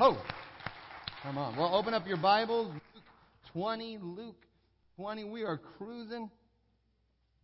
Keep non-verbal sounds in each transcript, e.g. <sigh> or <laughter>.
Ho! Come on. Well, open up your Bibles. Luke 20, Luke 20. We are cruising.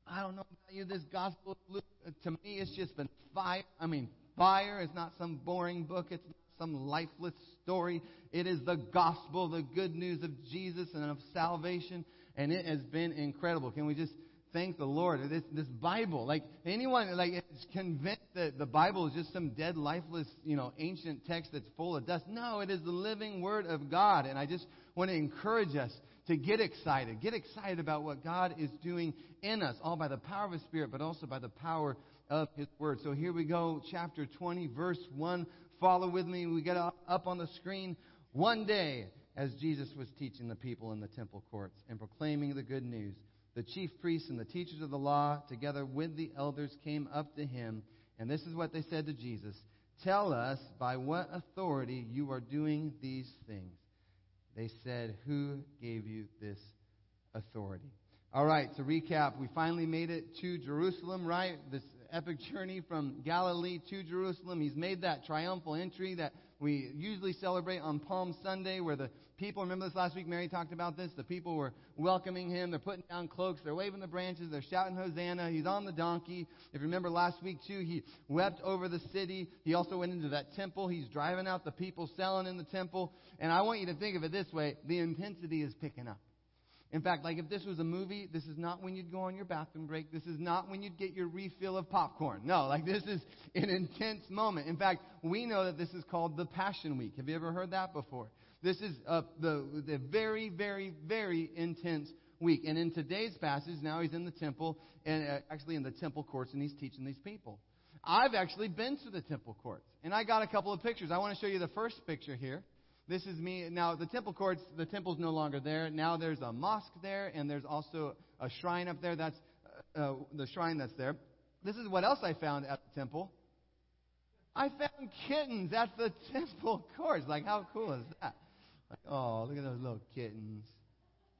I don't know about you. This Gospel Luke, uh, to me, it's just been fire. I mean, fire. It's not some boring book. It's not some lifeless story. It is the gospel, the good news of Jesus and of salvation. And it has been incredible. Can we just thank the Lord. This, this Bible, like anyone, like is convinced that the Bible is just some dead, lifeless, you know, ancient text that's full of dust. No, it is the living Word of God. And I just want to encourage us to get excited. Get excited about what God is doing in us, all by the power of His Spirit, but also by the power of His Word. So here we go, chapter 20, verse 1. Follow with me. We get up, up on the screen. One day, as Jesus was teaching the people in the temple courts and proclaiming the good news, the chief priests and the teachers of the law, together with the elders, came up to him, and this is what they said to Jesus Tell us by what authority you are doing these things. They said, Who gave you this authority? All right, to recap, we finally made it to Jerusalem, right? This epic journey from Galilee to Jerusalem. He's made that triumphal entry that we usually celebrate on Palm Sunday, where the people, remember this last week, Mary talked about this? The people were welcoming him. They're putting down cloaks. They're waving the branches. They're shouting Hosanna. He's on the donkey. If you remember last week, too, he wept over the city. He also went into that temple. He's driving out the people selling in the temple. And I want you to think of it this way the intensity is picking up. In fact, like if this was a movie, this is not when you'd go on your bathroom break. This is not when you'd get your refill of popcorn. No, like this is an intense moment. In fact, we know that this is called the Passion Week. Have you ever heard that before? This is uh, the, the very, very, very intense week. And in today's passage, now he's in the temple, and uh, actually in the temple courts, and he's teaching these people. I've actually been to the temple courts, and I got a couple of pictures. I want to show you the first picture here. This is me. Now, the temple courts, the temple's no longer there. Now there's a mosque there, and there's also a shrine up there. That's uh, uh, the shrine that's there. This is what else I found at the temple. I found kittens at the <laughs> temple courts. Like, how cool is that? Like, oh, look at those little kittens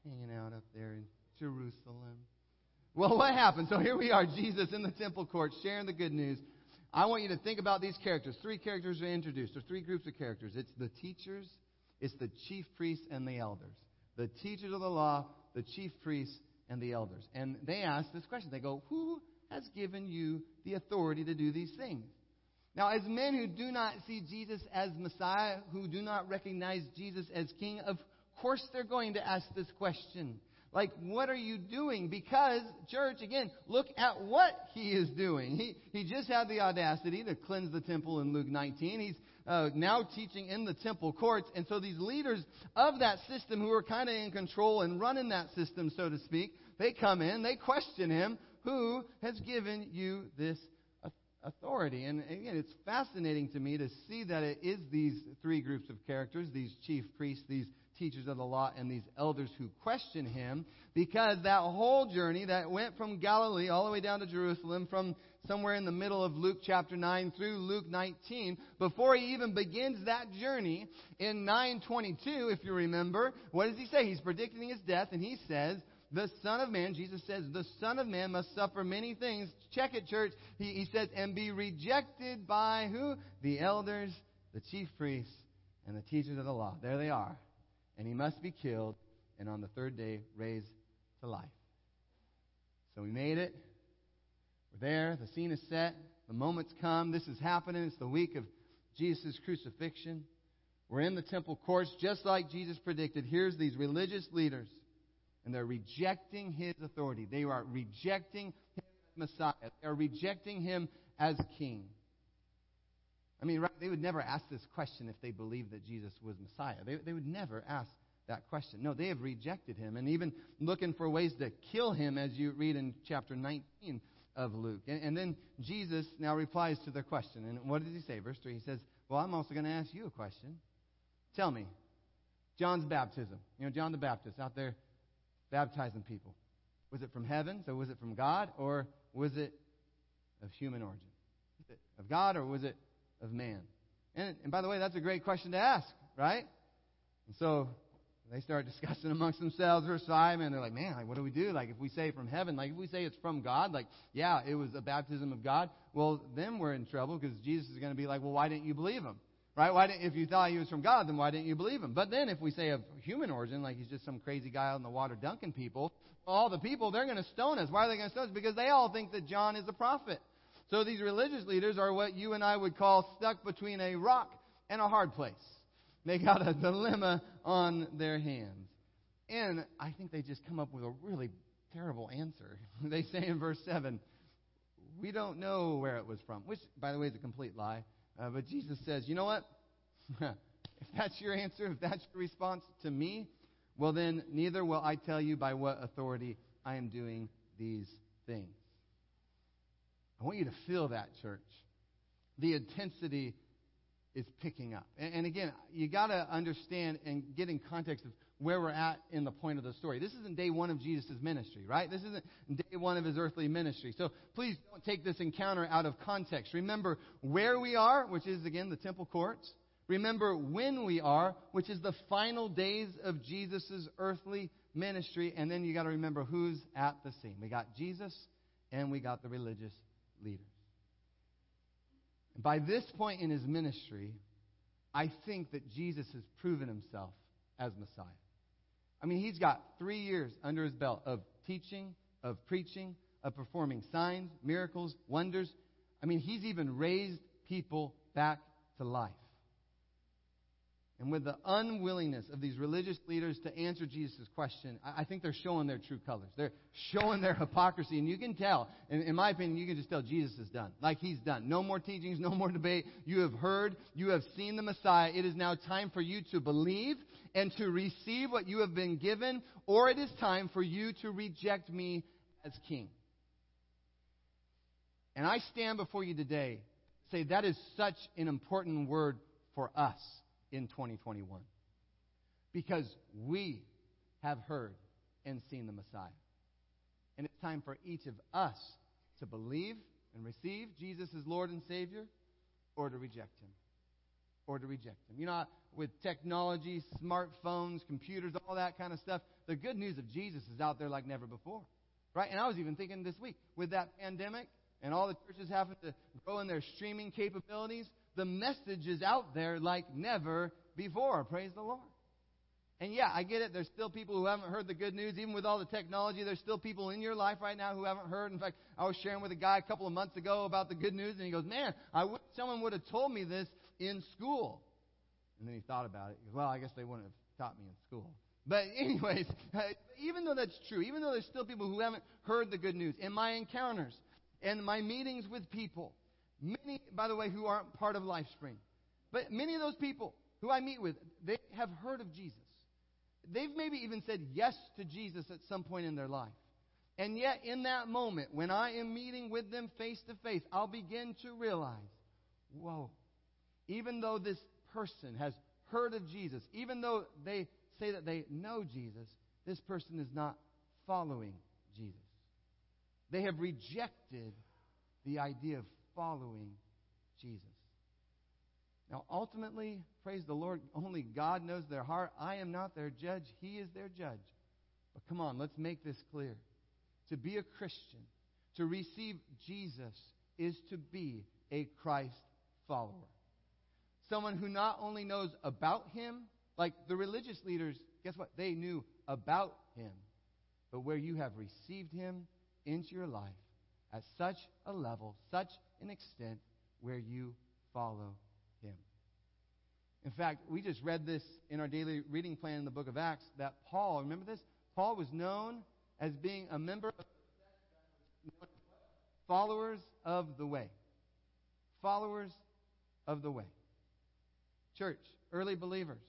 hanging out up there in Jerusalem. Well, what happened? So here we are, Jesus in the temple court sharing the good news. I want you to think about these characters. Three characters are introduced. There's three groups of characters. It's the teachers, it's the chief priests, and the elders. The teachers of the law, the chief priests, and the elders. And they ask this question. They go, Who has given you the authority to do these things? Now, as men who do not see Jesus as Messiah, who do not recognize Jesus as King, of course they're going to ask this question. Like, what are you doing? Because, church, again, look at what he is doing. He, he just had the audacity to cleanse the temple in Luke 19. He's uh, now teaching in the temple courts. And so these leaders of that system who are kind of in control and running that system, so to speak, they come in, they question him. Who has given you this authority? And again, it's fascinating to me to see that it is these three groups of characters, these chief priests, these teachers of the law and these elders who question him because that whole journey that went from Galilee all the way down to Jerusalem from somewhere in the middle of Luke chapter 9 through Luke 19 before he even begins that journey in 922 if you remember what does he say he's predicting his death and he says the Son of Man, Jesus says, the Son of Man must suffer many things. Check it, church. He, he says, and be rejected by who? The elders, the chief priests, and the teachers of the law. There they are and he must be killed, and on the third day raised to life. So we made it. We're there. The scene is set. The moment's come. This is happening. It's the week of Jesus' crucifixion. We're in the temple courts, just like Jesus predicted. Here's these religious leaders, and they're rejecting his authority. They are rejecting him as Messiah. They are rejecting him as king. I mean, right, they would never ask this question if they believed that Jesus was Messiah. They, they would never ask that question. No, they have rejected him and even looking for ways to kill him, as you read in chapter 19 of Luke. And, and then Jesus now replies to their question. And what does he say? Verse 3 He says, Well, I'm also going to ask you a question. Tell me, John's baptism. You know, John the Baptist out there baptizing people. Was it from heaven? So was it from God? Or was it of human origin? Of God or was it of man? And, and by the way, that's a great question to ask, right? And so they start <laughs> discussing amongst themselves, verse 5, and they're like, man, like, what do we do? Like, if we say from heaven, like, if we say it's from God, like, yeah, it was a baptism of God, well, then we're in trouble because Jesus is going to be like, well, why didn't you believe him? Right? Why didn't, if you thought he was from God, then why didn't you believe him? But then if we say of human origin, like he's just some crazy guy out in the water dunking people, all the people, they're going to stone us. Why are they going to stone us? Because they all think that John is a prophet. So these religious leaders are what you and I would call stuck between a rock and a hard place. They got a dilemma on their hands. And I think they just come up with a really terrible answer. <laughs> they say in verse 7, we don't know where it was from, which, by the way, is a complete lie. Uh, but Jesus says, you know what? <laughs> if that's your answer, if that's your response to me, well, then neither will I tell you by what authority I am doing these things. I want you to feel that, church. The intensity is picking up. And, and again, you got to understand and get in context of where we're at in the point of the story. This isn't day one of Jesus' ministry, right? This isn't day one of his earthly ministry. So please don't take this encounter out of context. Remember where we are, which is, again, the temple courts. Remember when we are, which is the final days of Jesus' earthly ministry. And then you got to remember who's at the scene. We got Jesus and we got the religious leaders. By this point in his ministry, I think that Jesus has proven himself as Messiah. I mean, he's got three years under his belt of teaching, of preaching, of performing signs, miracles, wonders. I mean, he's even raised people back to life. And with the unwillingness of these religious leaders to answer Jesus' question, I think they're showing their true colors. They're showing their <laughs> hypocrisy. And you can tell, in, in, my opinion, you can just tell Jesus is done. Like he's done. No more teachings, no more debate. You have heard, you have seen the Messiah. It is now time for you to believe and to receive what you have been given, or it is time for you to reject me as king. And I stand before you today, say that is such an important word for us in 2021. Because we have heard and seen the Messiah. And it's time for each of us to believe and receive Jesus as Lord and Savior or to reject Him. Or to reject Him. You know, with technology, smartphones, computers, all that kind of stuff, the good news of Jesus is out there like never before. Right? And I was even thinking this week, with that pandemic and all the churches having to grow in their streaming capabilities, the message is out there like never before. Praise the Lord. And yeah, I get it. There's still people who haven't heard the good news. Even with all the technology, there's still people in your life right now who haven't heard. In fact, I was sharing with a guy a couple of months ago about the good news, and he goes, Man, I wish someone would have told me this in school. And then he thought about it. He goes, Well, I guess they wouldn't have taught me in school. But, <laughs> anyways, <laughs> even though that's true, even though there's still people who haven't heard the good news, in my encounters and my meetings with people, Many, by the way, who aren't part of LifeSpring. But many of those people who I meet with, they have heard of Jesus. They've maybe even said yes to Jesus at some point in their life. And yet, in that moment, when I am meeting with them face to face, I'll begin to realize whoa, even though this person has heard of Jesus, even though they say that they know Jesus, this person is not following Jesus. They have rejected the idea of following Jesus. Now, ultimately, praise the Lord, only God knows their heart. I am not their judge, He is their judge. But come on, let's make this clear. To be a Christian, to receive Jesus, is to be a Christ follower. Someone who not only knows about Him, like the religious leaders, guess what? They knew about Him. But where you have received Him into your life at such a level, such an extent where you follow him. In fact, we just read this in our daily reading plan in the book of Acts that Paul, remember this? Paul was known as being a member of followers of the way. Followers of the way. Church, early believers,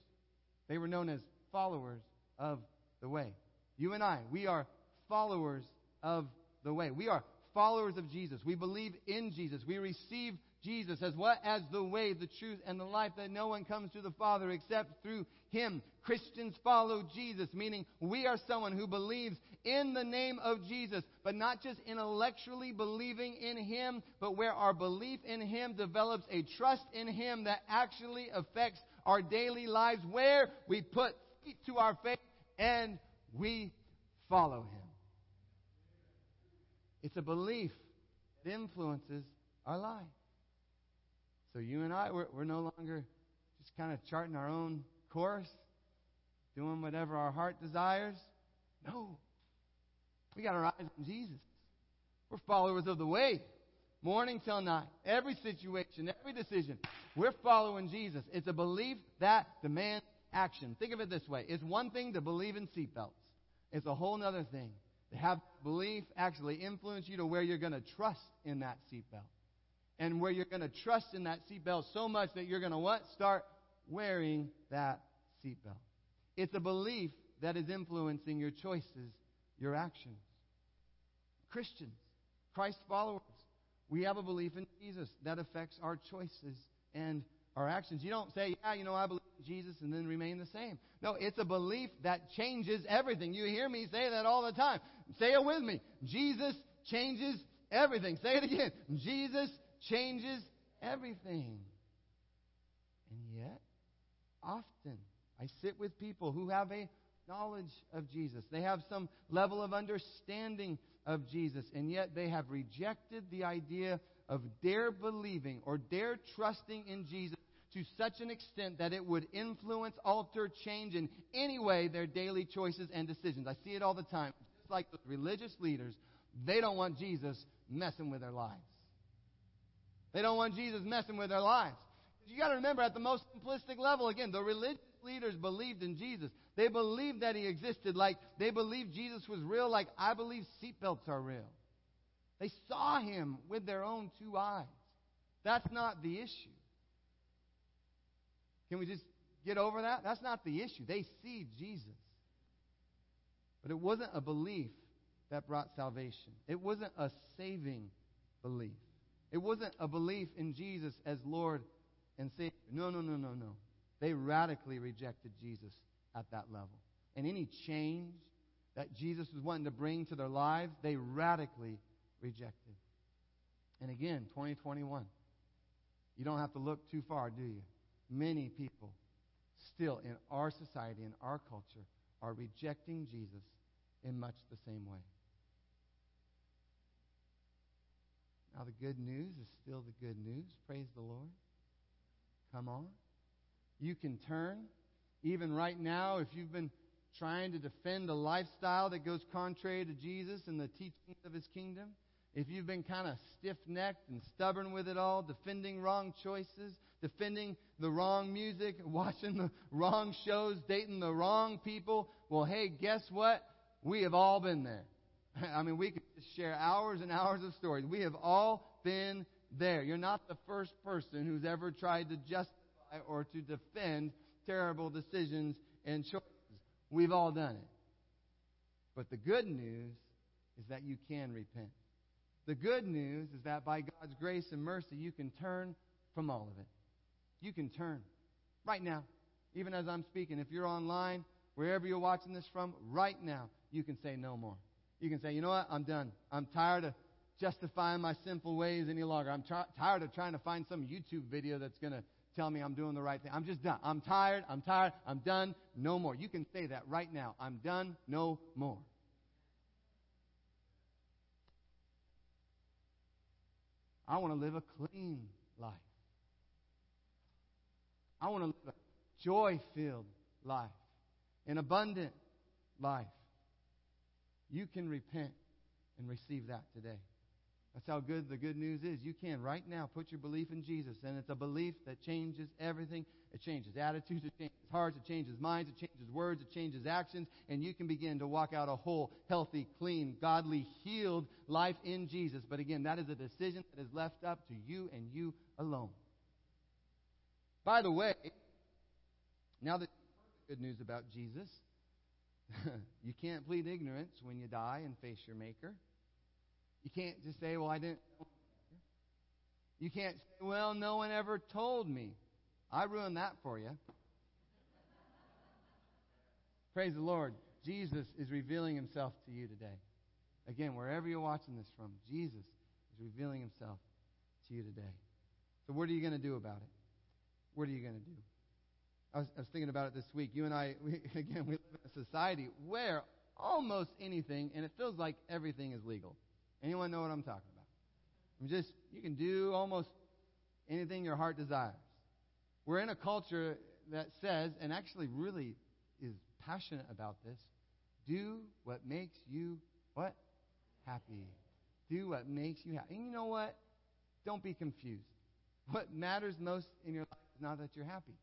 they were known as followers of the way. You and I, we are followers of the way. We are followers of Jesus. We believe in Jesus. We receive Jesus as what? As the way, the truth, and the life that no one comes to the Father except through Him. Christians follow Jesus, meaning we are someone who believes in the name of Jesus, but not just intellectually believing in Him, but where our belief in Him develops a trust in Him that actually affects our daily lives, where we put to our faith and we follow Him. It's a belief that influences our life. So you and I, we're, we're no longer just kind of charting our own course, doing whatever our heart desires. No. We got our eyes on Jesus. We're followers of the way. Morning till night. Every situation, every decision. We're following Jesus. It's a belief that demands action. Think of it this way. It's one thing to believe in seatbelts. It's a whole other thing have belief actually influence you to where you're going to trust in that seatbelt. And where you're going to trust in that seatbelt so much that you're going to what? Start wearing that seatbelt. It's a belief that is influencing your choices, your actions. Christians, Christ followers, we have a belief in Jesus that affects our choices and our actions. You don't say, yeah, you know, I believe in Jesus and then remain the same. No, it's a belief that changes everything. You hear me say that all the time. Say it with me. Jesus changes everything. Say it again. Jesus changes everything. And yet, often, I sit with people who have a knowledge of Jesus. They have some level of understanding of Jesus, and yet they have rejected the idea of their believing or their trusting in Jesus to such an extent that it would influence, alter, change in any way their daily choices and decisions. I see it all the time. Just like the religious leaders, they don't want Jesus messing with their lives. They don't want Jesus messing with their lives. You got to remember, at the most simplistic level, again, the religious leaders believed in Jesus. They believed that he existed, like they believed Jesus was real, like I believe seatbelts are real. They saw him with their own two eyes. That's not the issue. Can we just get over that? That's not the issue. They see Jesus. But it wasn't a belief that brought salvation, it wasn't a saving belief. It wasn't a belief in Jesus as Lord and Savior. No, no, no, no, no. They radically rejected Jesus at that level. And any change that Jesus was wanting to bring to their lives, they radically rejected. And again, 2021. You don't have to look too far, do you? Many people still in our society, in our culture, are rejecting Jesus in much the same way. Now, the good news is still the good news. Praise the Lord. Come on. You can turn. Even right now, if you've been trying to defend a lifestyle that goes contrary to Jesus and the teachings of his kingdom, if you've been kind of stiff necked and stubborn with it all, defending wrong choices, defending the wrong music, <laughs> watching the wrong shows, dating the wrong people, well, hey, guess what? We have all been there. <laughs> I mean, we could share hours and hours of stories. We have all been there. You're not the first person who's ever tried to justify or to defend terrible decisions and choices. We've all done it. But the good news is that you can repent. The good news is that by God's grace and mercy, you can turn from all of it. You can turn right now. Even as I'm speaking, if you're online, wherever you're watching this from, right now, you can say no more. You can say, you know what? I'm done. I'm tired of justifying my sinful ways any longer. I'm tired of trying to find some YouTube video that's going to tell me I'm doing the right thing. I'm just done. I'm tired. I'm tired. I'm done. No more. You can say that right now. I'm done. No more. I want to live a clean life. I want to live a joy filled life, an abundant life. You can repent and receive that today. That's how good the good news is. You can right now put your belief in Jesus, and it's a belief that changes everything. It changes attitudes, it changes hearts, it changes minds, it changes words, it changes actions, and you can begin to walk out a whole, healthy, clean, godly, healed life in Jesus. But again, that is a decision that is left up to you and you alone. By the way, now that good news about Jesus, <laughs> you can't plead ignorance when you die and face your Maker. You can't just say, well, I didn't. You can't say, well, no one ever told me. I ruined that for you. <laughs> Praise the Lord. Jesus is revealing himself to you today. Again, wherever you're watching this from, Jesus is revealing himself to you today. So, what are you going to do about it? What are you going to do? I was, I was, thinking about it this week. You and I, we, <laughs> again, we live in a society where almost anything, and it feels like everything is legal. Anyone know what I'm talking about? I mean, just you can do almost anything your heart desires. We're in a culture that says, and actually really is passionate about this do what makes you what? Happy. Do what makes you happy. And you know what? Don't be confused. What matters most in your life not that you're happy.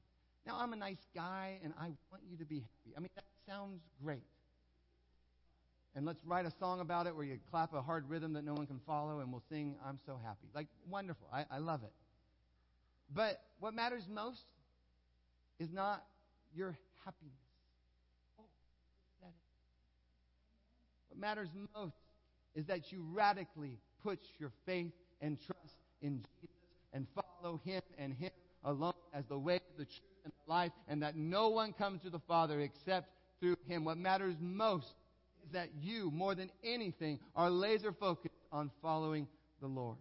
Now, I'm a nice guy and I want you to be happy. I mean, that sounds great. And let's write a song about it where you clap a hard rhythm that no one can follow and we'll sing, I'm so happy. Like, wonderful. I, I love it. But what matters most is not your happiness. Oh, that it? What matters most is that you radically put your faith and trust in Jesus and follow Him and Him alone as the way, the truth, and the life, and that no one comes to the Father except through Him. What matters most is that you, more than anything, are laser focused on following the Lord.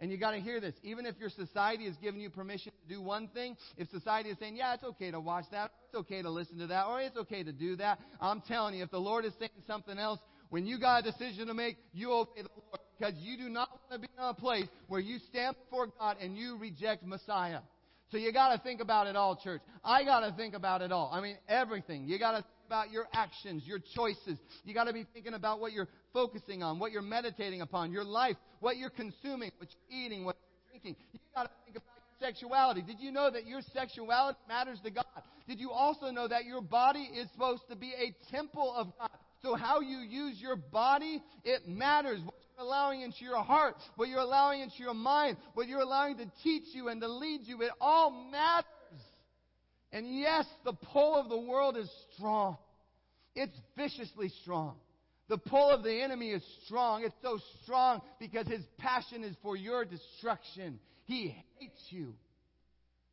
And you got to hear this. Even if your society is giving you permission to do one thing, if society is saying, yeah, it's okay to watch that, it's okay to listen to that, or it's okay to do that, I'm telling you, if the Lord is saying something else, when you got a decision to make, you obey the Lord. Because you do not want to be in a place where you stand before God and you reject Messiah. So you got to think about it all, church. I got to think about it all. I mean, everything. You got to think about your actions, your choices. You got to be thinking about what you're focusing on, what you're meditating upon, your life, what you're consuming, what you're eating, what you're drinking. You got to think about your sexuality. Did you know that your sexuality matters to God? Did you also know that your body is supposed to be a temple of God? So how you use your body, it matters. What allowing into your heart, what you're allowing into your mind, what you're allowing to teach you and to lead you, it all matters. And yes, the pull of the world is strong. It's viciously strong. The pull of the enemy is strong. It's so strong because his passion is for your destruction. He hates you.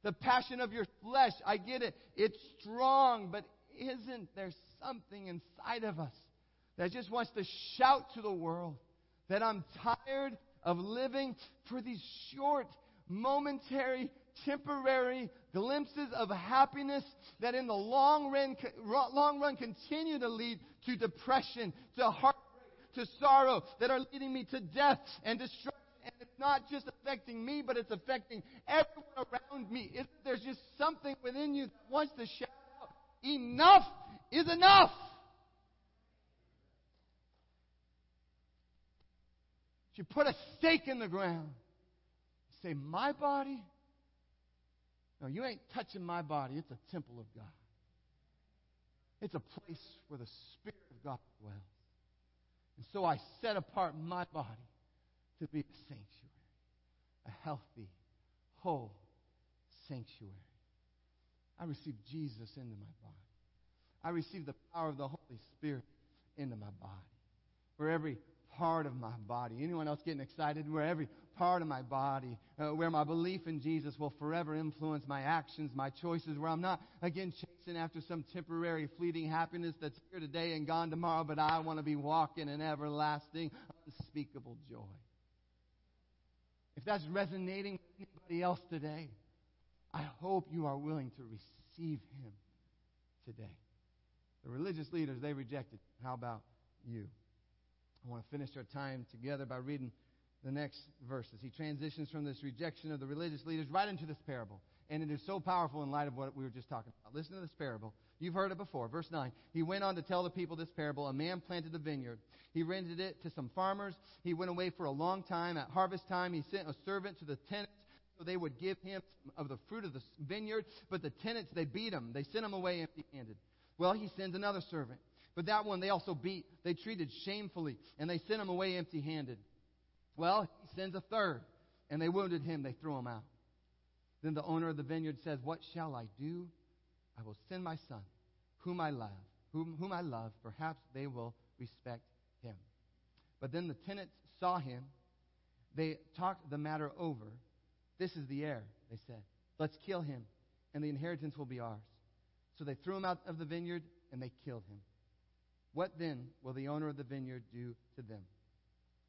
The passion of your flesh, I get it. It's strong, but isn't there something inside of us that just wants to shout to the world that I'm tired of living for these short, momentary, temporary glimpses of happiness that in the long run, long run continue to lead to depression, to heartbreak, to sorrow, that are leading me to death and destruction. And it's not just affecting me, but it's affecting everyone around me. There's just something within you that wants to shout out, enough is enough. You put a stake in the ground. Say, my body? No, you ain't touching my body. It's a temple of God. It's a place where the Spirit of God dwells. And so I set apart my body to be a sanctuary, a healthy, whole sanctuary. I received Jesus into my body. I received the power of the Holy Spirit into my body. Where every part of my body. Anyone else getting excited? Where every part of my body, uh, where my belief in Jesus will forever influence my actions, my choices, where I'm not, again, chasing after some temporary, fleeting happiness that's here today and gone tomorrow, but I want to be walking in everlasting, unspeakable joy. If that's resonating with anybody else today, I hope you are willing to receive Him today. The religious leaders, they rejected. How about you? I want to finish our time together by reading the next verses. He transitions from this rejection of the religious leaders right into this parable. And it is so powerful in light of what we were just talking about. Listen to this parable. You've heard it before. Verse 9. He went on to tell the people this parable. A man planted a vineyard. He rented it to some farmers. He went away for a long time. At harvest time, he sent a servant to the tenants so they would give him of the fruit of the vineyard. But the tenants, they beat him. They sent him away empty handed. Well, he sends another servant. But that one they also beat. They treated shamefully, and they sent him away empty handed. Well, he sends a third, and they wounded him. They threw him out. Then the owner of the vineyard says, What shall I do? I will send my son, whom I love, whom, whom I love. Perhaps they will respect him. But then the tenants saw him. They talked the matter over. This is the heir, they said. Let's kill him, and the inheritance will be ours. So they threw him out of the vineyard, and they killed him. What then will the owner of the vineyard do to them?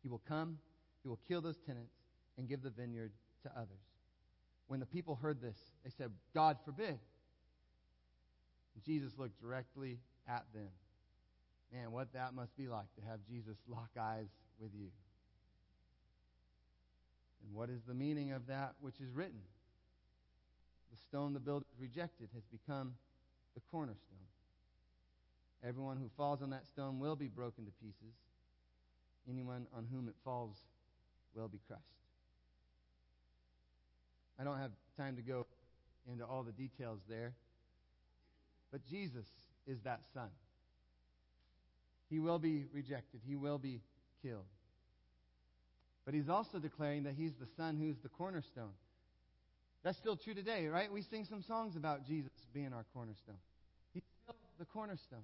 He will come, he will kill those tenants, and give the vineyard to others. When the people heard this, they said, God forbid. And Jesus looked directly at them. Man, what that must be like to have Jesus lock eyes with you. And what is the meaning of that which is written? the stone the builders rejected has become the cornerstone. Everyone who falls on that stone will be broken to pieces. Anyone on whom it falls will be crushed. I don't have time to go into all the details there, but Jesus is that son. He will be rejected, he will be killed. But he's also declaring that he's the son who's the cornerstone. That's still true today, right? We sing some songs about Jesus being our cornerstone. He's still the cornerstone.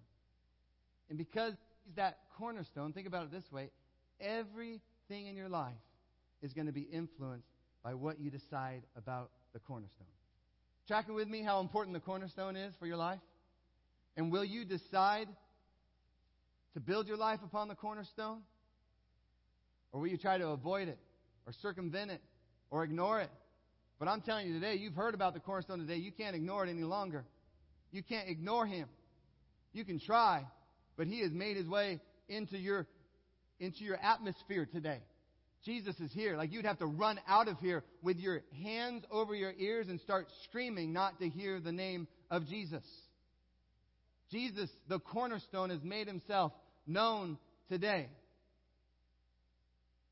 And because he's that cornerstone, think about it this way everything in your life is going to be influenced by what you decide about the cornerstone. Tracking with me how important the cornerstone is for your life? And will you decide to build your life upon the cornerstone? Or will you try to avoid it or circumvent it or ignore it? But I'm telling you today, you've heard about the cornerstone today. You can't ignore it any longer. You can't ignore him. You can try, but he has made his way into your into your atmosphere today. Jesus is here. Like you'd have to run out of here with your hands over your ears and start screaming not to hear the name of Jesus. Jesus, the cornerstone, has made himself known today.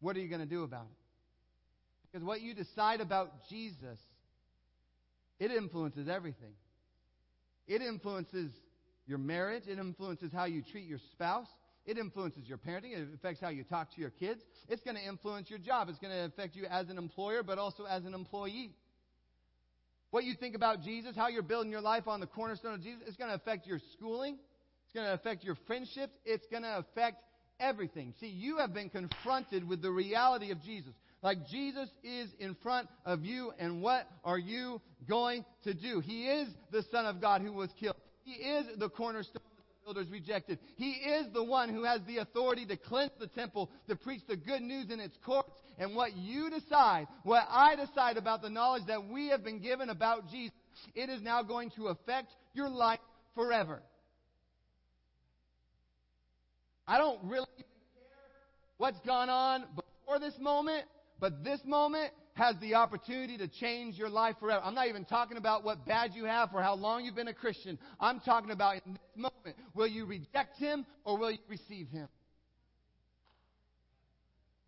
What are you going to do about it? Because what you decide about Jesus, it influences everything. It influences your marriage, it influences how you treat your spouse, it influences your parenting, it affects how you talk to your kids, it's going to influence your job, it's going to affect you as an employer, but also as an employee. What you think about Jesus, how you're building your life on the cornerstone of Jesus, it's going to affect your schooling, it's going to affect your friendships, it's going to affect everything. See, you have been confronted with the reality of Jesus. Like Jesus is in front of you, and what are you going to do? He is the Son of God who was killed. He is the cornerstone builders rejected. He is the one who has the authority to cleanse the temple, to preach the good news in its courts. And what you decide, what I decide about the knowledge that we have been given about Jesus, it is now going to affect your life forever. I don't really care what's gone on before this moment, but this moment has the opportunity to change your life forever. I'm not even talking about what badge you have or how long you've been a Christian. I'm talking about in this moment, will you reject him or will you receive him?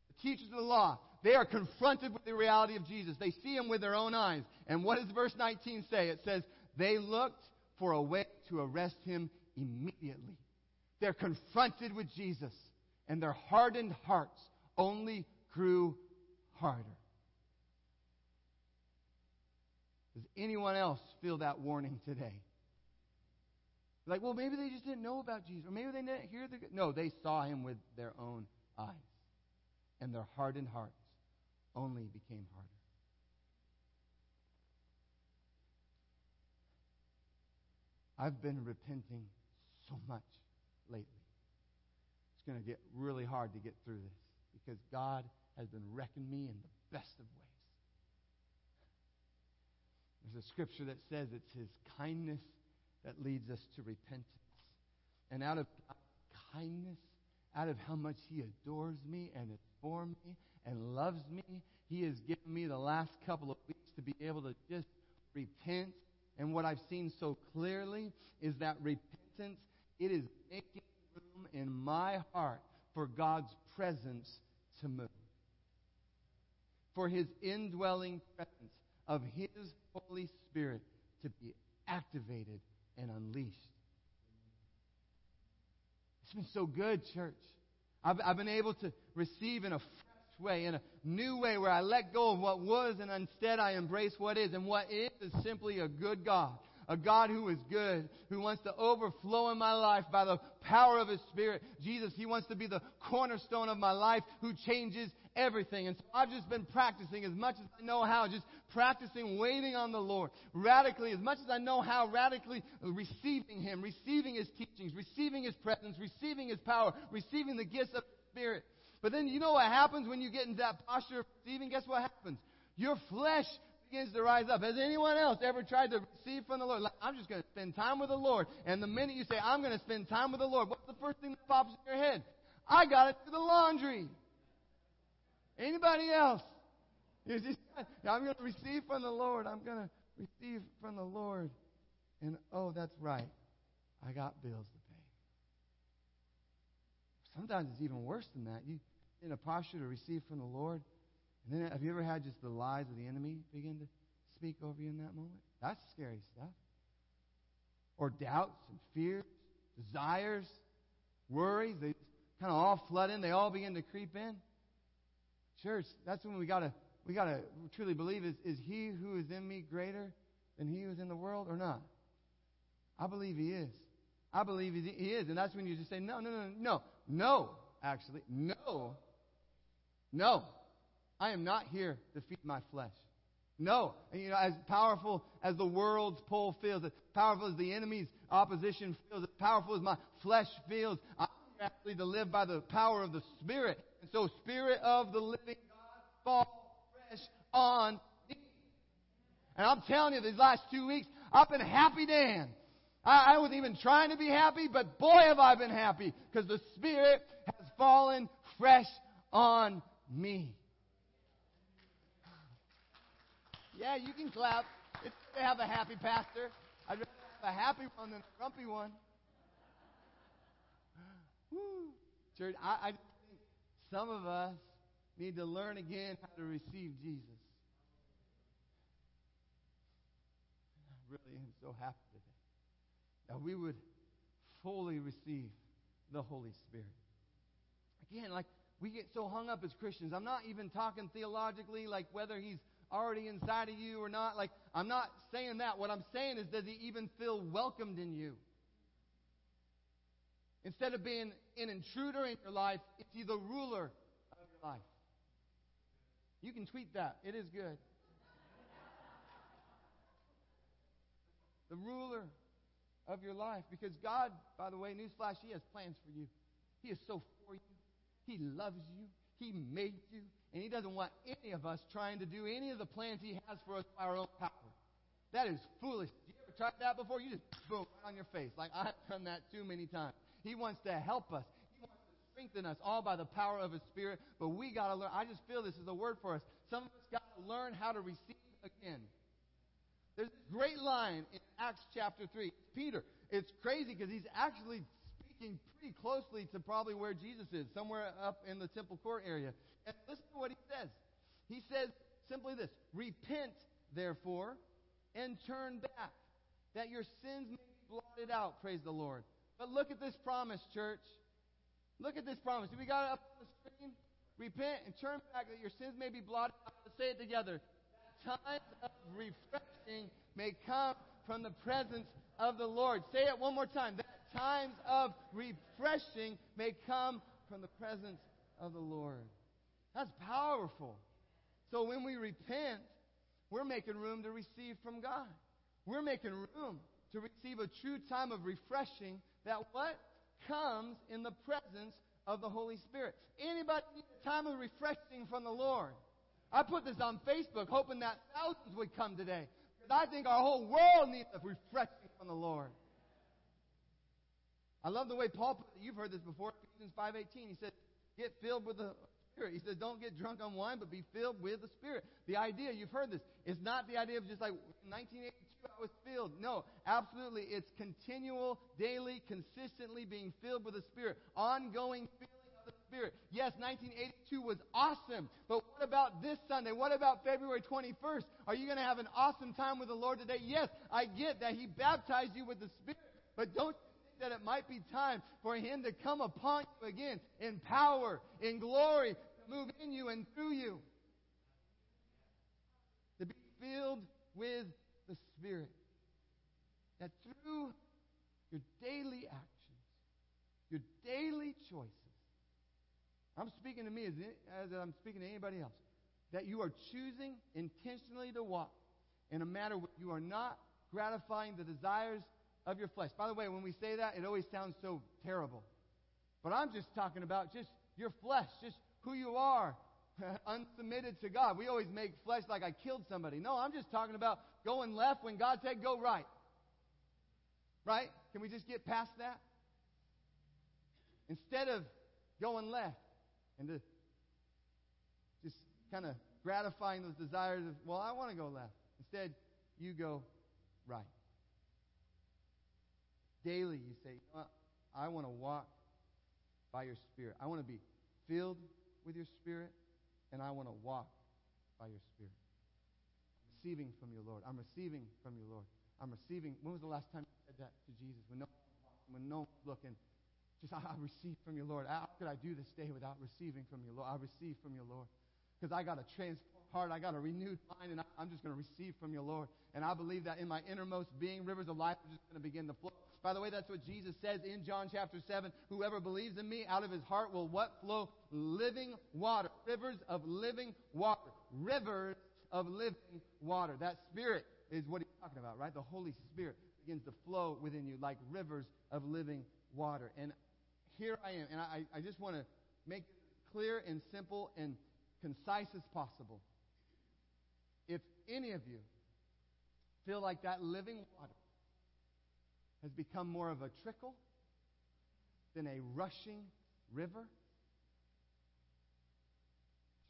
The teachers of the law, they are confronted with the reality of Jesus. They see him with their own eyes. And what does verse 19 say? It says, they looked for a way to arrest him immediately. They're confronted with Jesus, and their hardened hearts only grew harder. Does anyone else feel that warning today? Like, well, maybe they just didn't know about Jesus, or maybe they didn't hear the. No, they saw him with their own eyes, and their hardened hearts only became harder. I've been repenting so much lately. It's going to get really hard to get through this because God has been wrecking me in the best of ways. There's a scripture that says it's His kindness that leads us to repentance. And out of kindness, out of how much He adores me and is for me and loves me, He has given me the last couple of weeks to be able to just repent. And what I've seen so clearly is that repentance, it is making room in my heart for God's presence to move for his indwelling presence of his Holy Spirit to be activated and unleashed. It's been so good, church. I've, I've been able to receive in a fresh way, in a new way, where I let go of what was and instead I embrace what is. And what is is simply a good God a God who is good, who wants to overflow in my life by the power of His Spirit. Jesus, He wants to be the cornerstone of my life who changes everything. And so I've just been practicing as much as I know how, just practicing waiting on the Lord radically, as much as I know how, radically receiving Him, receiving His teachings, receiving His presence, receiving His power, receiving the gifts of the Spirit. But then you know what happens when you get into that posture of receiving? Guess what happens? Your flesh begins to rise up. Has anyone else ever tried to receive from the Lord? Like, I'm just going to spend time with the Lord. And the minute you say, I'm going to spend time with the Lord, what's the first thing that pops in your head? I got to do the laundry. Anybody else? Just, I'm going to receive from the Lord. I'm going to receive from the Lord. And oh, that's right. I got bills to pay. Sometimes it's even worse than that. You in a posture to receive from the Lord, and then have you ever had just the lies of the enemy begin to speak over you in that moment? That's scary stuff. Or doubts and fears, desires, worries, they kind of all flood in, they all begin to creep in. Church, that's when we gotta we gotta truly believe is, is he who is in me greater than he who is in the world or not? I believe he is. I believe he is. And that's when you just say, no, no, no, no, no, actually, no, no. I am not here to feed my flesh. No. And, you know, as powerful as the world's pull feels, as powerful as the enemy's opposition feels, as powerful as my flesh feels, I'm actually to live by the power of the Spirit. And so, Spirit of the living God, fall fresh on me. And I'm telling you, these last two weeks, I've been happy Dan. I, I wasn't even trying to be happy, but boy, have I been happy because the Spirit has fallen fresh on me. Yeah, you can clap. It's good to have a happy pastor. I'd rather have a happy one than a grumpy one. Woo. Church, I, I some of us need to learn again how to receive Jesus. I really am so happy today that we would fully receive the Holy Spirit. Again, like we get so hung up as Christians. I'm not even talking theologically, like whether he's already inside of you or not. Like, I'm not saying that. What I'm saying is, does he even feel welcomed in you? Instead of being an intruder in your life, it's he the ruler of your life? You can tweet that. It is good. the ruler of your life. Because God, by the way, newsflash, He has plans for you. He is so for you. He loves you. He made you. And He doesn't want any of us trying to do any of the plans He has for us by our own power. That is foolish. You ever tried that before? You just boom right on your face. Like I've done that too many times. He wants to help us. He wants to strengthen us all by the power of His Spirit. But we got to learn. I just feel this is a word for us. Some of us got to learn how to receive again. There's this great line in Acts chapter 3. Peter. It's crazy because he's actually speaking pretty closely to probably where Jesus is, somewhere up in the temple court area. And listen to what he says. He says simply this Repent, therefore, and turn back, that your sins may be blotted out. Praise the Lord. But look at this promise, church. Look at this promise. Do we got it up on the screen? Repent and turn back that your sins may be blotted out. Let's say it together. Times of refreshing may come from the presence of the Lord. Say it one more time. That times of refreshing may come from the presence of the Lord. That's powerful. So when we repent, we're making room to receive from God. We're making room to receive a true time of refreshing that what? Comes in the presence of the Holy Spirit. Anybody need a time of refreshing from the Lord? I put this on Facebook hoping that thousands would come today. Because I think our whole world needs a refreshing from the Lord. I love the way Paul put it. You've heard this before, Ephesians 5.18. He said, get filled with the Spirit. He says, don't get drunk on wine, but be filled with the Spirit. The idea, you've heard this, is not the idea of just like 1982 I was filled. No, absolutely. It's continual, daily, consistently being filled with the Spirit. Ongoing filling of the Spirit. Yes, 1982 was awesome, but what about this Sunday? What about February 21st? Are you going to have an awesome time with the Lord today? Yes, I get that He baptized you with the Spirit, but don't think that it might be time for Him to come upon you again in power, in glory, to move in you and through you. To be filled with the Spirit. That through your daily actions, your daily choices, I'm speaking to me as, as I'm speaking to anybody else, that you are choosing intentionally to walk in a manner where you are not gratifying the desires of your flesh. By the way, when we say that, it always sounds so terrible. But I'm just talking about just your flesh, just who you are, <laughs> unsubmitted to God. We always make flesh like I killed somebody. No, I'm just talking about going left when God said go right. Right? Can we just get past that? Instead of going left and to just kind of gratifying those desires of, well, I want to go left. Instead, you go right. Daily, you say? I want to walk by your Spirit. I want to be filled with your Spirit, and I want to walk by your Spirit. Receiving from you, Lord. I'm receiving from you, Lord. I'm receiving. When was the last time you said that to Jesus? When no, when no looking. Just, I, I receive from you, Lord. How could I do this day without receiving from you, Lord? I receive from you, Lord. Because I got a transformed heart. I got a renewed mind, and I, I'm just going to receive from you, Lord. And I believe that in my innermost being, rivers of life are just going to begin to flow. By the way, that's what Jesus says in John chapter 7. Whoever believes in me, out of his heart will what flow? Living water. Rivers of living water. Rivers of living water. That spirit is what he's talking about, right? The Holy Spirit begins to flow within you like rivers of living water. And here I am, and I, I just want to make it clear and simple and concise as possible. If any of you feel like that living water has become more of a trickle than a rushing river,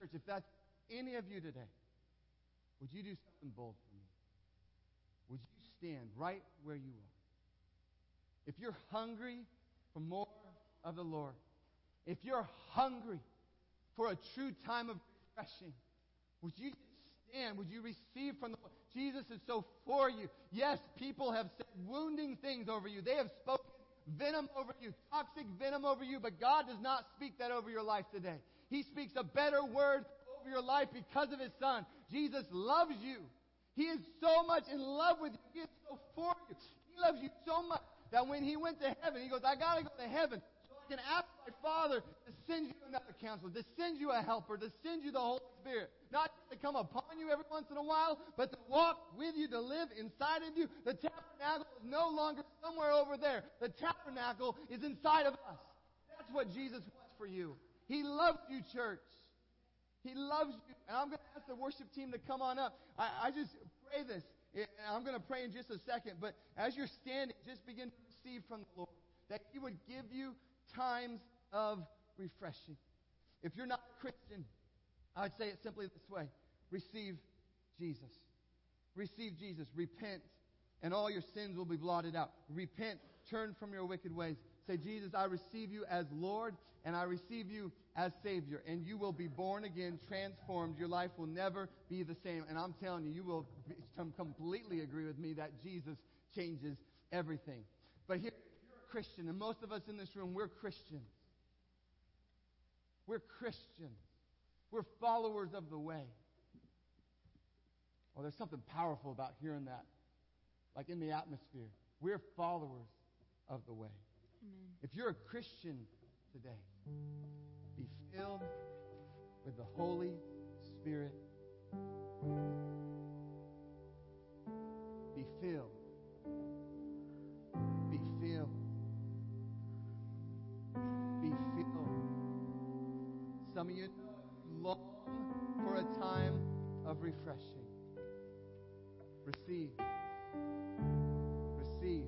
church, if that's any of you today, would you do something bold for me? Would you stand right where you are? If you're hungry for more of the Lord, if you're hungry for a true time of refreshing, would you stand? Would you receive from the Lord? Jesus is so for you. Yes, people have said wounding things over you. They have spoken venom over you, toxic venom over you, but God does not speak that over your life today. He speaks a better word over your life because of His Son. Jesus loves you. He is so much in love with you. He is so for you. He loves you so much that when He went to heaven, He goes, I got to go to heaven so I can ask my Father to send you another counselor, to send you a helper, to send you the Holy Spirit. Not to come upon you every once in a while, but to walk with you, to live inside of you. The tabernacle is no longer somewhere over there. The tabernacle is inside of us. That's what Jesus wants for you. He loves you, church. He loves you. And I'm going to ask the worship team to come on up. I, I just pray this. I'm going to pray in just a second. But as you're standing, just begin to receive from the Lord that He would give you times of refreshing. If you're not a Christian, I'd say it simply this way receive Jesus. Receive Jesus. Repent, and all your sins will be blotted out. Repent. Turn from your wicked ways. Say, Jesus, I receive you as Lord, and I receive you as Savior. And you will be born again, transformed. Your life will never be the same. And I'm telling you, you will completely agree with me that Jesus changes everything. But here, you're a Christian, and most of us in this room, we're Christians. We're Christians. We're followers of the way. Well, there's something powerful about hearing that, like in the atmosphere. We're followers of the way. Amen. If you're a Christian today, filled with the Holy Spirit. Be filled. Be filled. Be filled. Some of you long for a time of refreshing. Receive. Receive.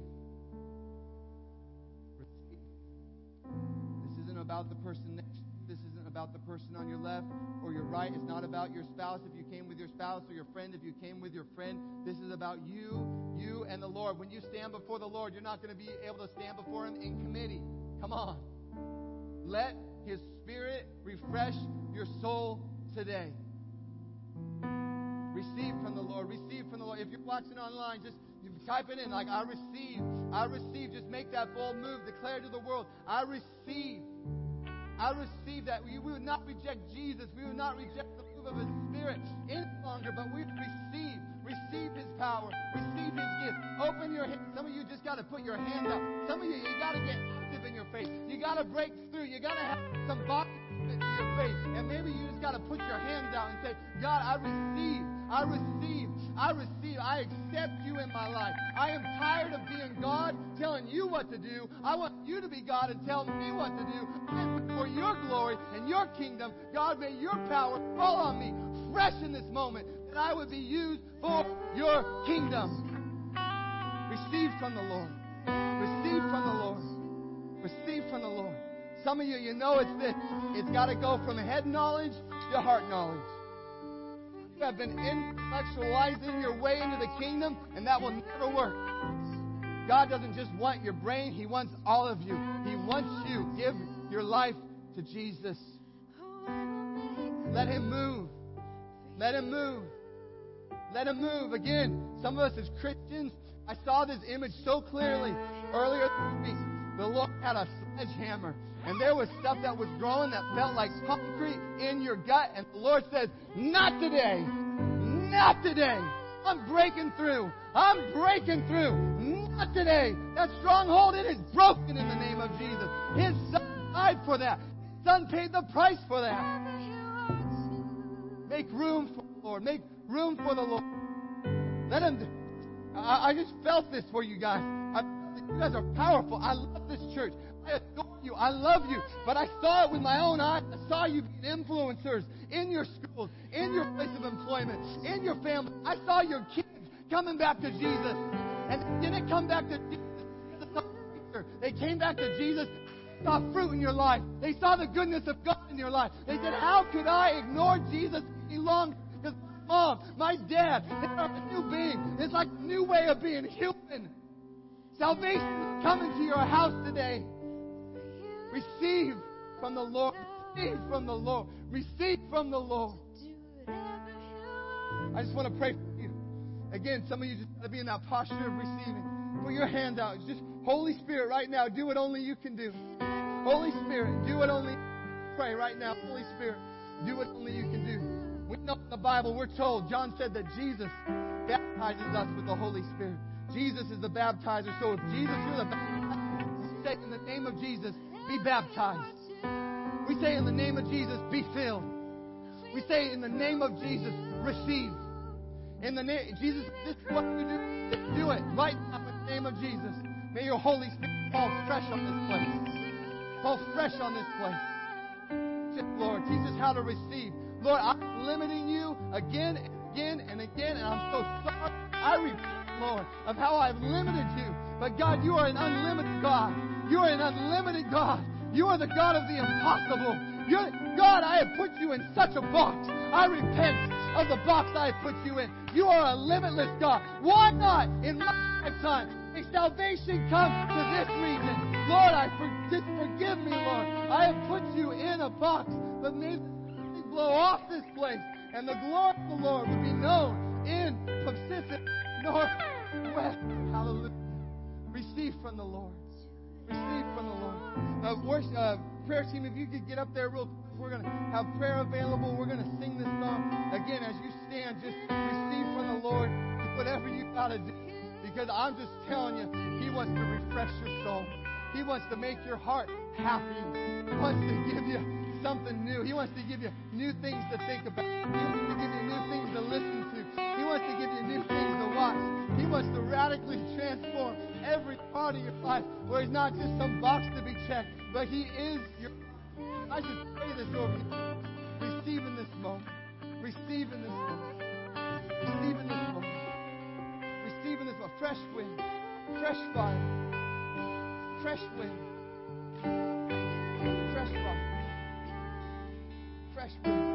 Receive. This isn't about the person next about the person on your left or your right. It's not about your spouse if you came with your spouse or your friend if you came with your friend. This is about you, you, and the Lord. When you stand before the Lord, you're not going to be able to stand before Him in committee. Come on. Let His Spirit refresh your soul today. Receive from the Lord. Receive from the Lord. If you're watching online, just type it in like I receive. I receive. Just make that bold move. Declare to the world, I receive. I receive that. We, we would not reject Jesus. We would not reject the move of His Spirit any longer, but we receive. Receive His power. Receive His gift. Open your hands. Some of you just got to put your hands up. Some of you, you got to get active in your faith. You got to break through. You got to have some body to your faith. And maybe you just got to put your hands out and say, God, I receive, I receive, I receive, I accept you in my life. I am tired of being God telling you what to do. I want you to be God and tell me what to do. For your glory and your kingdom. God, may your power fall on me fresh in this moment that I would be used for your kingdom. Receive from the Lord. Receive from the Lord. Receive from the Lord. Some of you, you know it's this. It's got to go from head knowledge to heart knowledge. Have been intellectualizing your way into the kingdom, and that will never work. God doesn't just want your brain, He wants all of you. He wants you. Give your life to Jesus. Let Him move. Let Him move. Let Him move. Again, some of us as Christians, I saw this image so clearly earlier this week. The Lord had a sledgehammer, and there was stuff that was growing that felt like concrete in your gut, and the Lord says, Not today. Not today. I'm breaking through. I'm breaking through. Not today. That stronghold, it is broken in the name of Jesus. His son died for that. His son paid the price for that. Make room for the Lord. Make room for the Lord. Let him. I, I just felt this for you guys. I, you guys are powerful. I love this church. I adore you. I love you. But I saw it with my own eyes. I saw you being influencers in your schools, in your place of employment, in your family. I saw your kids coming back to Jesus. And they didn't come back to Jesus. They came back to Jesus saw fruit in your life. They saw the goodness of God in your life. They said, How could I ignore Jesus any longer? My mom, my dad, they are a new being. It's like a new way of being human. Salvation is coming to your house today. Receive from the Lord. Receive from the Lord. Receive from the Lord. I just want to pray for you. Again, some of you just got to be in that posture of receiving. Put your hand out. Just Holy Spirit, right now, do what only you can do. Holy Spirit, do what only pray right now. Holy Spirit, do what only you can do. We know in the Bible we're told, John said that Jesus baptizes us with the Holy Spirit. Jesus is the baptizer. So if Jesus, you're the baptizer, say in the name of Jesus, be baptized. We say in the name of Jesus, be filled. We say in the name of Jesus, receive. In the name Jesus, this is what you do. Do it right now in the name of Jesus. May your Holy Spirit fall fresh on this place. Fall fresh on this place. Just, Lord, teach us how to receive. Lord, I'm limiting you again and again and again, and I'm so sorry. I repent, Lord, of how I've limited you. But God, you are an unlimited God. You are an unlimited God. You are the God of the impossible. You're, God, I have put you in such a box. I repent of the box I have put you in. You are a limitless God. Why not in my lifetime may salvation come to this region? Lord, I for, forgive me, Lord. I have put you in a box, but may the blow off this place, and the glory of the Lord would be known in Pacific Northwest. Hallelujah. Receive from the Lord. Receive from the Lord. Uh, worship, uh, prayer team, if you could get up there real quick. We're going to have prayer available. We're going to sing this song. Again, as you stand, just receive from the Lord whatever you got to do. Because I'm just telling you, He wants to refresh your soul. He wants to make your heart happy. He wants to give you something new. He wants to give you new things to think about. He wants to give you new things to listen to. He wants to give you new things to watch. He wants to radically transform every part of your life where He's not just some box to be checked, but He is your I just pray this over you. Receive in this moment. Receive in this moment. Receive in this moment. Receive in this moment. Fresh wind. Fresh fire. Fresh wind. Fresh fire. Fresh wind.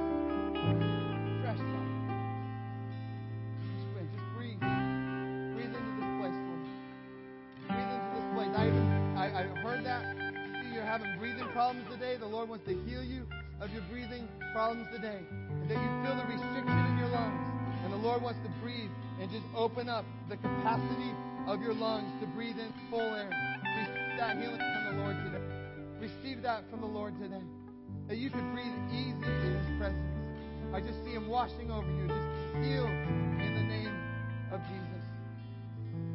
Having breathing problems today, the Lord wants to heal you of your breathing problems today. And that you feel the restriction in your lungs. And the Lord wants to breathe and just open up the capacity of your lungs to breathe in full air. Receive that healing from the Lord today. Receive that from the Lord today. That you can breathe easy in His presence. I just see Him washing over you. Just heal in the name of Jesus.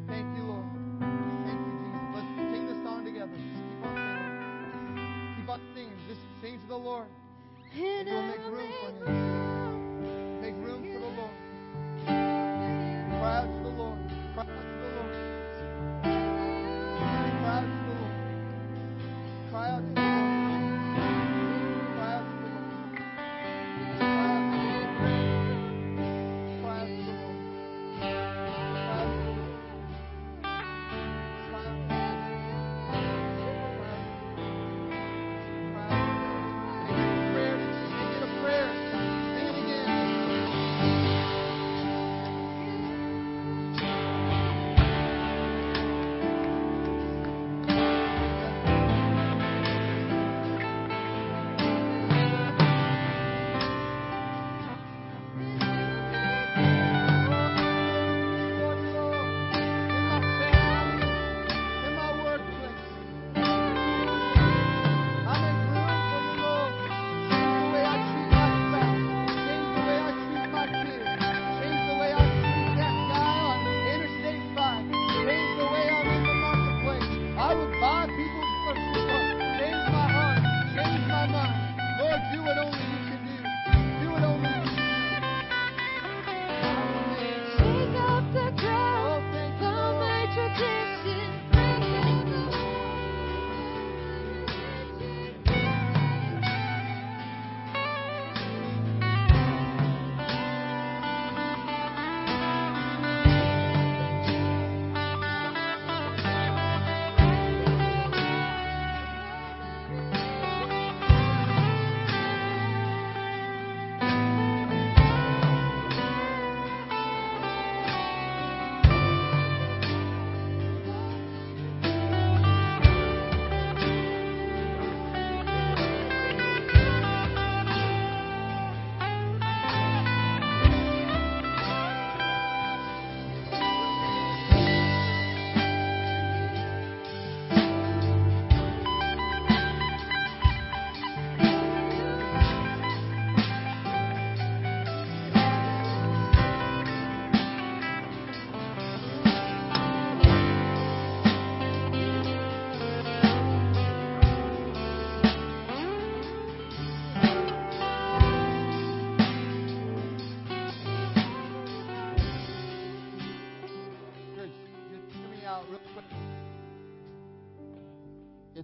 Thank you, Lord. Lord. And we'll make room for Him.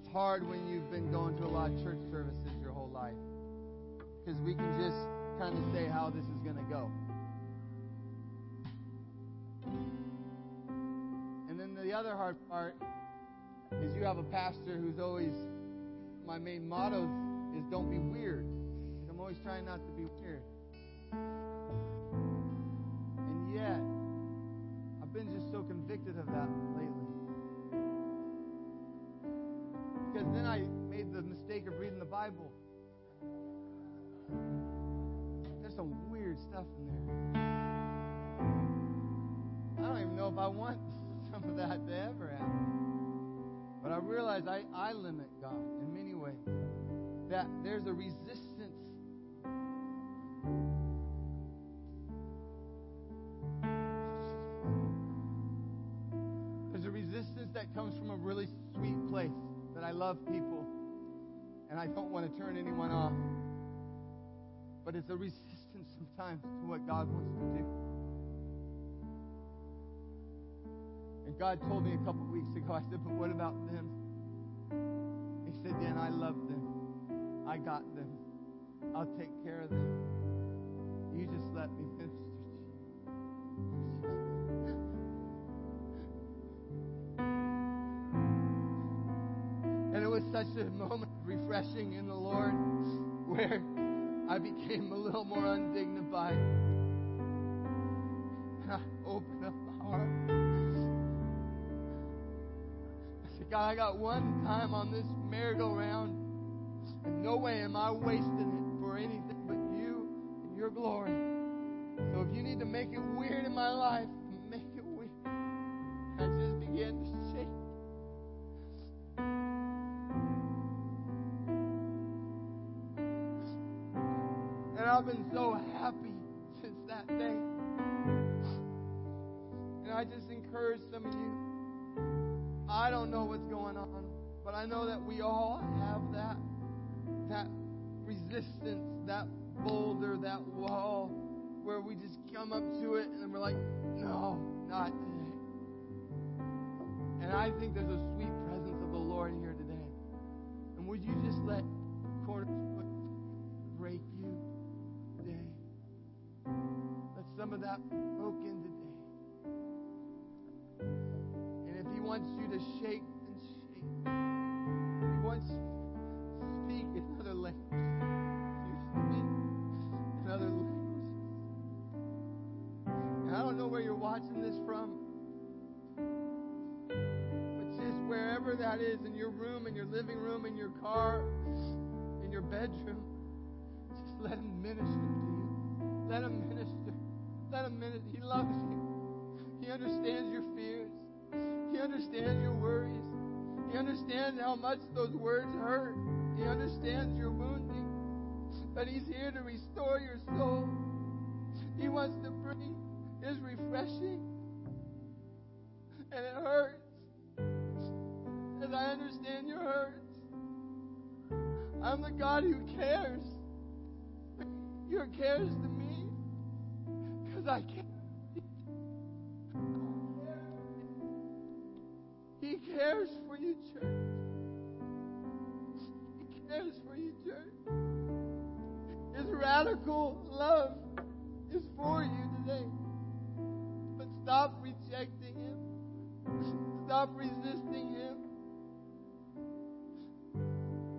It's hard when you've been going to a lot of church services your whole life. Because we can just kind of say how this is going to go. And then the other hard part is you have a pastor who's always, my main motto is don't be weird. I'm always trying not to be weird. And yet, I've been just so convicted of that lately. Because then I made the mistake of reading the Bible. There's some weird stuff in there. I don't even know if I want <laughs> some of that to ever happen. But I realize I, I limit God in many ways. That there's a resistance. There's a resistance that comes from a really sweet place love people and I don't want to turn anyone off. But it's a resistance sometimes to what God wants to do. And God told me a couple weeks ago, I said, but what about them? He said, Dan, I love them. I got them. I'll take care of them. You just let me minister a moment of refreshing in the Lord where I became a little more undignified. And I opened up my heart. I said, God, I got one time on this merry-go-round, and no way am I wasting it for anything but you and your glory. So if you need to make it weird in my life, make it weird. I just began to I've been so happy since that day. And I just encourage some of you. I don't know what's going on, but I know that we all have that that resistance, that boulder, that wall where we just come up to it and we're like, no, not today. And I think there's a sweet presence of the Lord here today. And would you just let Cornerstone some of that broken today. And if He wants you to shake and shake, He wants you to speak in other languages. You speak in other languages. And I don't know where you're watching this from. But just wherever that is, in your room, in your living room, in your car, in your bedroom, just let Him minister to you. Let Him minister. Him minister. He loves you. He understands your fears. He understands your worries. He understands how much those words hurt. He understands your wounding. But He's here to restore your soul. He wants to bring His refreshing. And it hurts. And I understand your hurts. I'm the God who cares. Your cares to me. Because I care. He cares for you, church. He cares for you, church. His radical love is for you today. But stop rejecting Him. Stop resisting Him.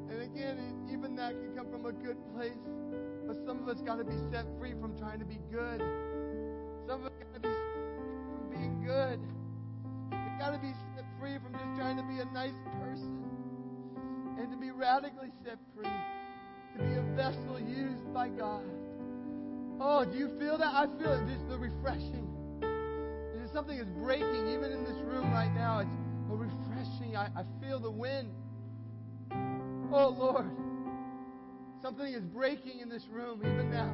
And again, even that can come from a good place. But some of us got to be set free from trying to be good. Some of us got to be from being good. We got to be set free from just trying to be a nice person. And to be radically set free. To be a vessel used by God. Oh, do you feel that? I feel it. Just the refreshing. There's something is breaking even in this room right now. It's a refreshing. I, I feel the wind. Oh, Lord. Something is breaking in this room even now.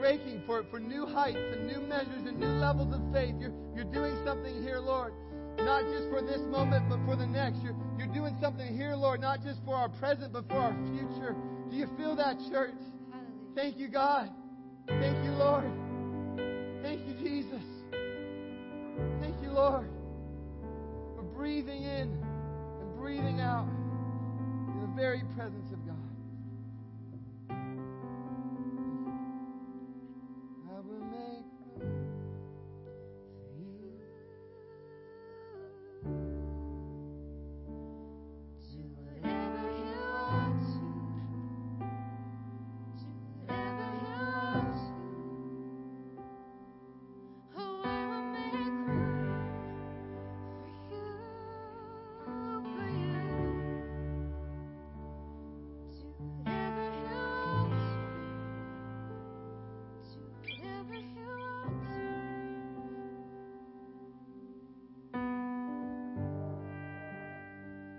Breaking for, for new heights and new measures and new levels of faith. You're, you're doing something here, Lord. Not just for this moment, but for the next. You're, you're doing something here, Lord, not just for our present, but for our future. Do you feel that, church? Hallelujah. Thank you, God. Thank you, Lord. Thank you, Jesus. Thank you, Lord, for breathing in and breathing out. In the very presence of God.